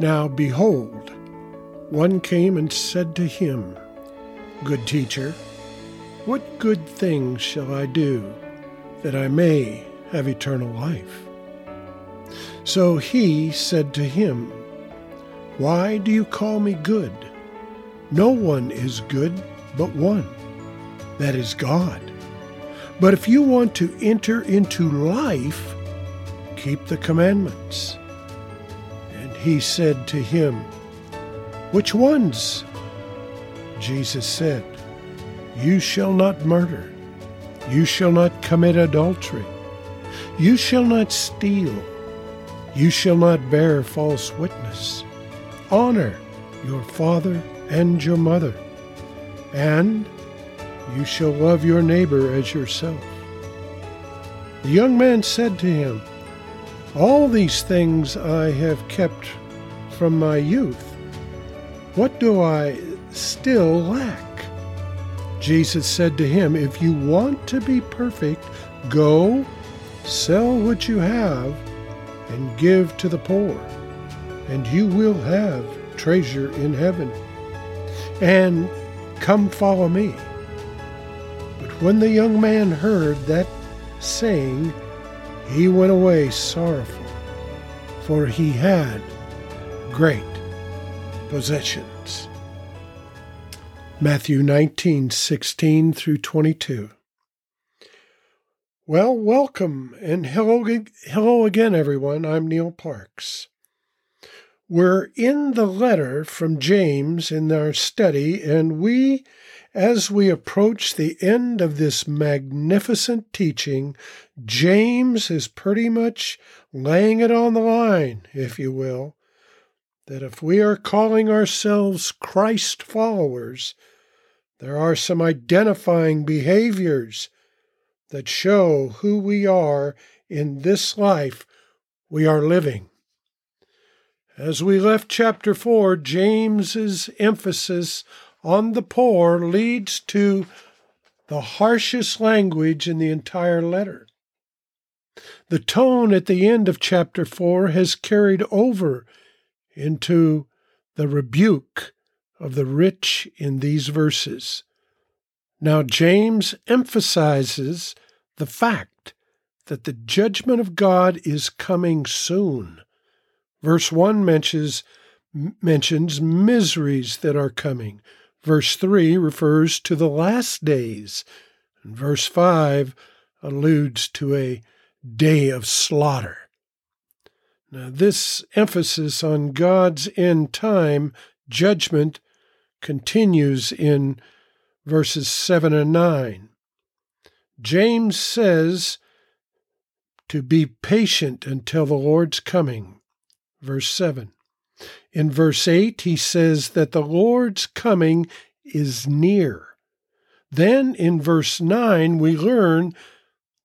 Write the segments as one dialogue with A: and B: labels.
A: Now behold, one came and said to him, Good teacher, what good things shall I do that I may have eternal life? So he said to him, Why do you call me good? No one is good but one, that is God. But if you want to enter into life, keep the commandments. He said to him, Which ones? Jesus said, You shall not murder. You shall not commit adultery. You shall not steal. You shall not bear false witness. Honor your father and your mother. And you shall love your neighbor as yourself. The young man said to him, All these things I have kept from my youth. What do I still lack? Jesus said to him, If you want to be perfect, go, sell what you have, and give to the poor, and you will have treasure in heaven. And come follow me. But when the young man heard that saying, he went away sorrowful, for he had great possessions. Matthew 19, 16 through 22. Well, welcome and hello, hello again, everyone. I'm Neil Parks. We're in the letter from James in our study, and we, as we approach the end of this magnificent teaching, James is pretty much laying it on the line, if you will, that if we are calling ourselves Christ followers, there are some identifying behaviors that show who we are in this life we are living. As we left chapter 4, James's emphasis on the poor leads to the harshest language in the entire letter. The tone at the end of chapter 4 has carried over into the rebuke of the rich in these verses. Now, James emphasizes the fact that the judgment of God is coming soon. Verse 1 mentions, mentions miseries that are coming. Verse 3 refers to the last days. And verse 5 alludes to a day of slaughter. Now, this emphasis on God's end time judgment continues in verses 7 and 9. James says to be patient until the Lord's coming. Verse 7. In verse 8, he says that the Lord's coming is near. Then in verse 9, we learn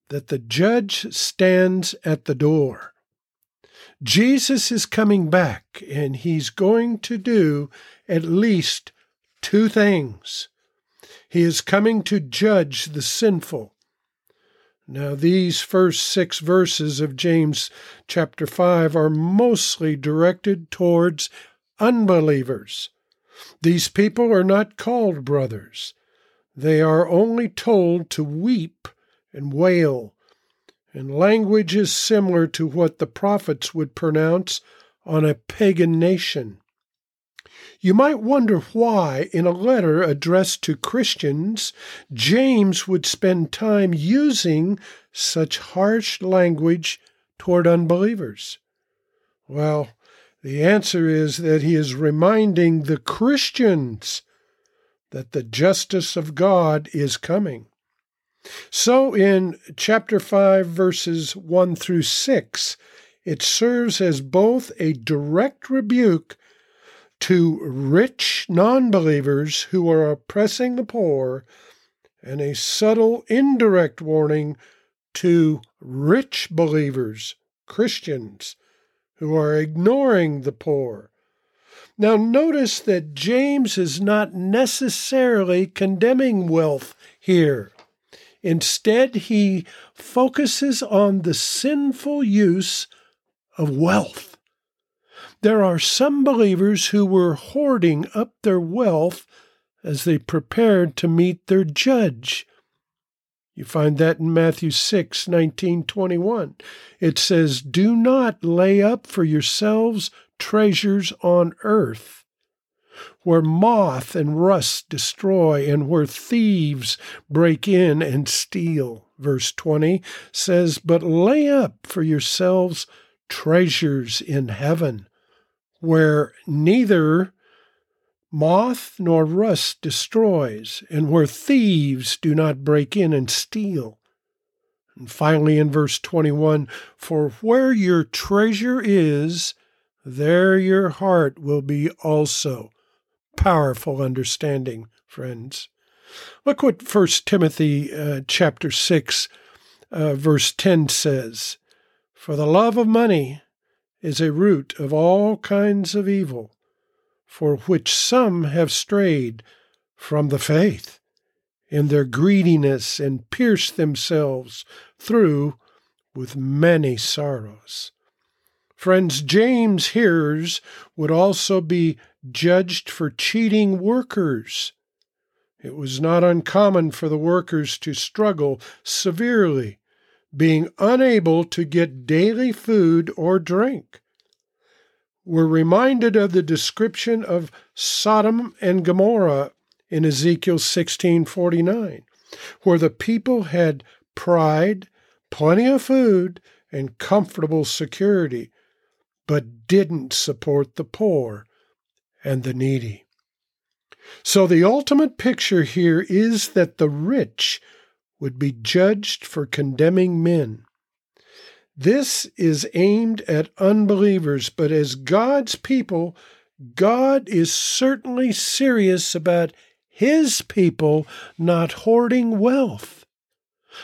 A: that the judge stands at the door. Jesus is coming back, and he's going to do at least two things. He is coming to judge the sinful. Now, these first six verses of James chapter 5 are mostly directed towards unbelievers. These people are not called brothers. They are only told to weep and wail and language is similar to what the prophets would pronounce on a pagan nation. You might wonder why, in a letter addressed to Christians, James would spend time using such harsh language toward unbelievers. Well, the answer is that he is reminding the Christians that the justice of God is coming. So in chapter 5, verses 1 through 6, it serves as both a direct rebuke to rich non believers who are oppressing the poor and a subtle indirect warning to rich believers, Christians, who are ignoring the poor. Now, notice that James is not necessarily condemning wealth here. Instead, he focuses on the sinful use of wealth. There are some believers who were hoarding up their wealth as they prepared to meet their judge. You find that in Matthew 6, 19, 21. It says, Do not lay up for yourselves treasures on earth, where moth and rust destroy, and where thieves break in and steal. Verse 20 says, But lay up for yourselves treasures in heaven, where neither moth nor rust destroys, and where thieves do not break in and steal. And finally, in verse 21, for where your treasure is, there your heart will be also. Powerful understanding, friends. Look what 1 Timothy uh, chapter 6, uh, verse 10 says For the love of money is a root of all kinds of evil for which some have strayed from the faith in their greediness and pierced themselves through with many sorrows. Friends, James' hearers would also be judged for cheating workers. It was not uncommon for the workers to struggle severely, being unable to get daily food or drink we're reminded of the description of Sodom and Gomorrah in Ezekiel 16:49, where the people had pride, plenty of food, and comfortable security, but didn't support the poor and the needy. So the ultimate picture here is that the rich would be judged for condemning men. This is aimed at unbelievers, but as God's people, God is certainly serious about His people not hoarding wealth,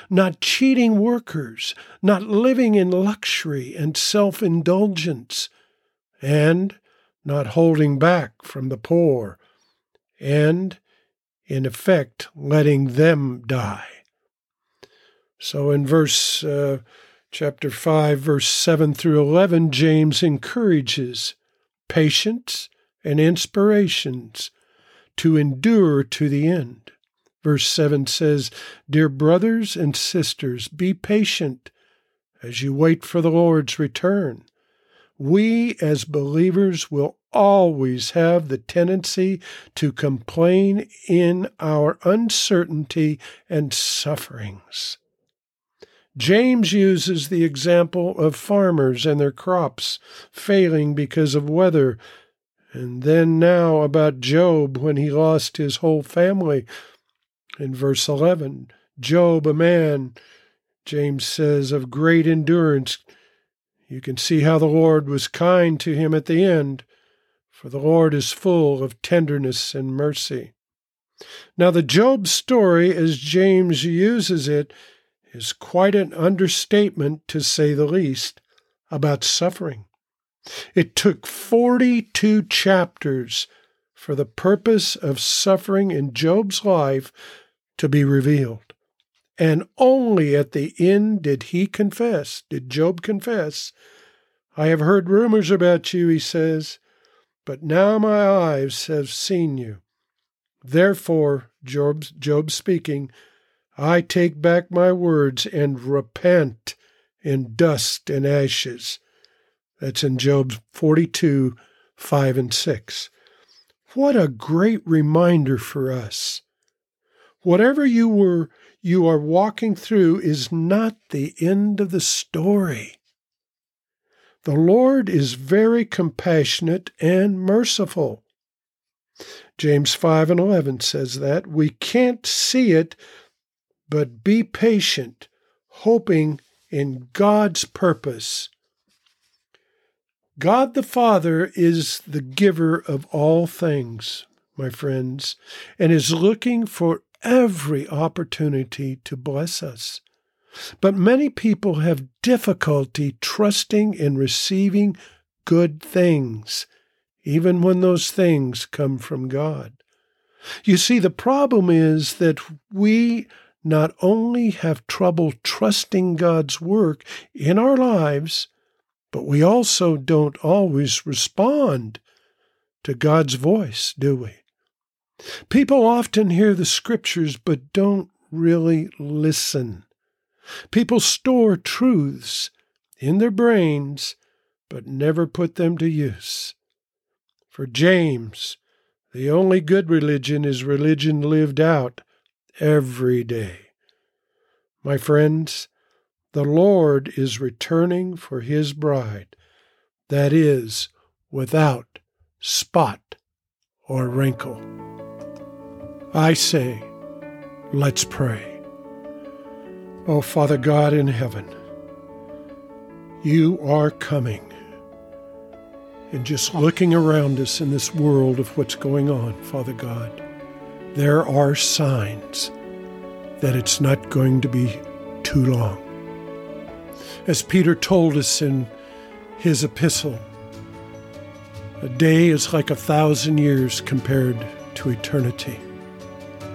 A: not cheating workers, not living in luxury and self indulgence, and not holding back from the poor, and, in effect, letting them die. So in verse uh, chapter 5, verse 7 through 11, James encourages patience and inspirations to endure to the end. Verse 7 says, Dear brothers and sisters, be patient as you wait for the Lord's return. We as believers will always have the tendency to complain in our uncertainty and sufferings. James uses the example of farmers and their crops failing because of weather, and then now about Job when he lost his whole family. In verse 11, Job, a man, James says, of great endurance. You can see how the Lord was kind to him at the end, for the Lord is full of tenderness and mercy. Now, the Job story, as James uses it, is quite an understatement, to say the least, about suffering. It took 42 chapters for the purpose of suffering in Job's life to be revealed. And only at the end did he confess, did Job confess, I have heard rumors about you, he says, but now my eyes have seen you. Therefore, Job, Job speaking, I take back my words and repent in dust and ashes. That's in Job 42, 5 and 6. What a great reminder for us. Whatever you were you are walking through is not the end of the story. The Lord is very compassionate and merciful. James 5 and 11 says that. We can't see it but be patient, hoping in God's purpose. God the Father is the giver of all things, my friends, and is looking for every opportunity to bless us. But many people have difficulty trusting in receiving good things, even when those things come from God. You see, the problem is that we not only have trouble trusting God's work in our lives, But we also don't always respond to God's voice, do we? People often hear the scriptures but don't really listen. People store truths in their brains but never put them to use. For James, the only good religion is religion lived out every day. My friends, the Lord is returning for his bride, that is, without spot or wrinkle. I say, let's pray. Oh, Father God in heaven, you are coming. And just looking around us in this world of what's going on, Father God, there are signs that it's not going to be too long. As Peter told us in his epistle, a day is like a thousand years compared to eternity.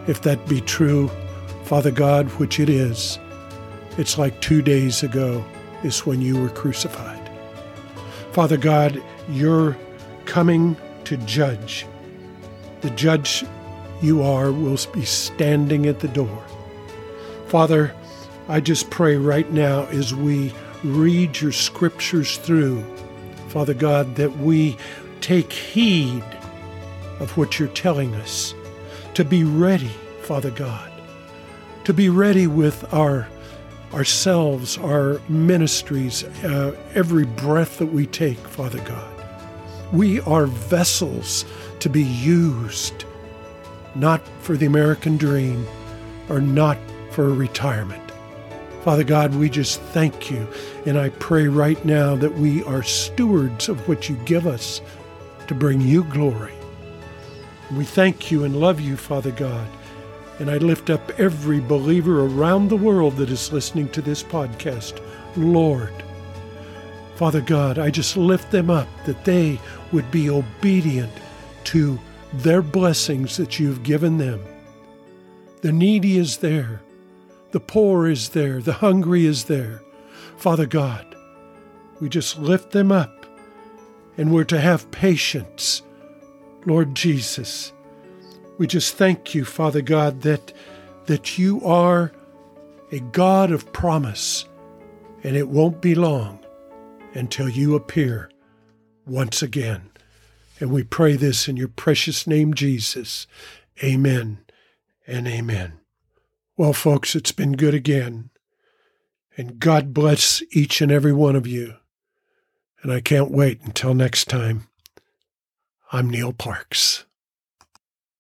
A: If that be true, Father God, which it is, it's like two days ago is when you were crucified. Father God, you're coming to judge. The judge you are will be standing at the door. Father, I just pray right now as we read your scriptures through, Father God, that we take heed of what you're telling us, to be ready, Father God, to be ready with our ourselves, our ministries, uh, every breath that we take, Father God. We are vessels to be used, not for the American dream or not for retirement. Father God, we just thank you. And I pray right now that we are stewards of what you give us to bring you glory. We thank you and love you, Father God. And I lift up every believer around the world that is listening to this podcast. Lord, Father God, I just lift them up that they would be obedient to their blessings that you've given them. The needy is there, the poor is there, the hungry is there. Father God, we just lift them up and we're to have patience. Lord Jesus, we just thank you, Father God, that, that you are a God of promise, and it won't be long until you appear once again. And we pray this in your precious name, Jesus. Amen and amen. Well, folks, it's been good again. And God bless each and every one of you. And I can't wait until next time. I'm Neil Parks.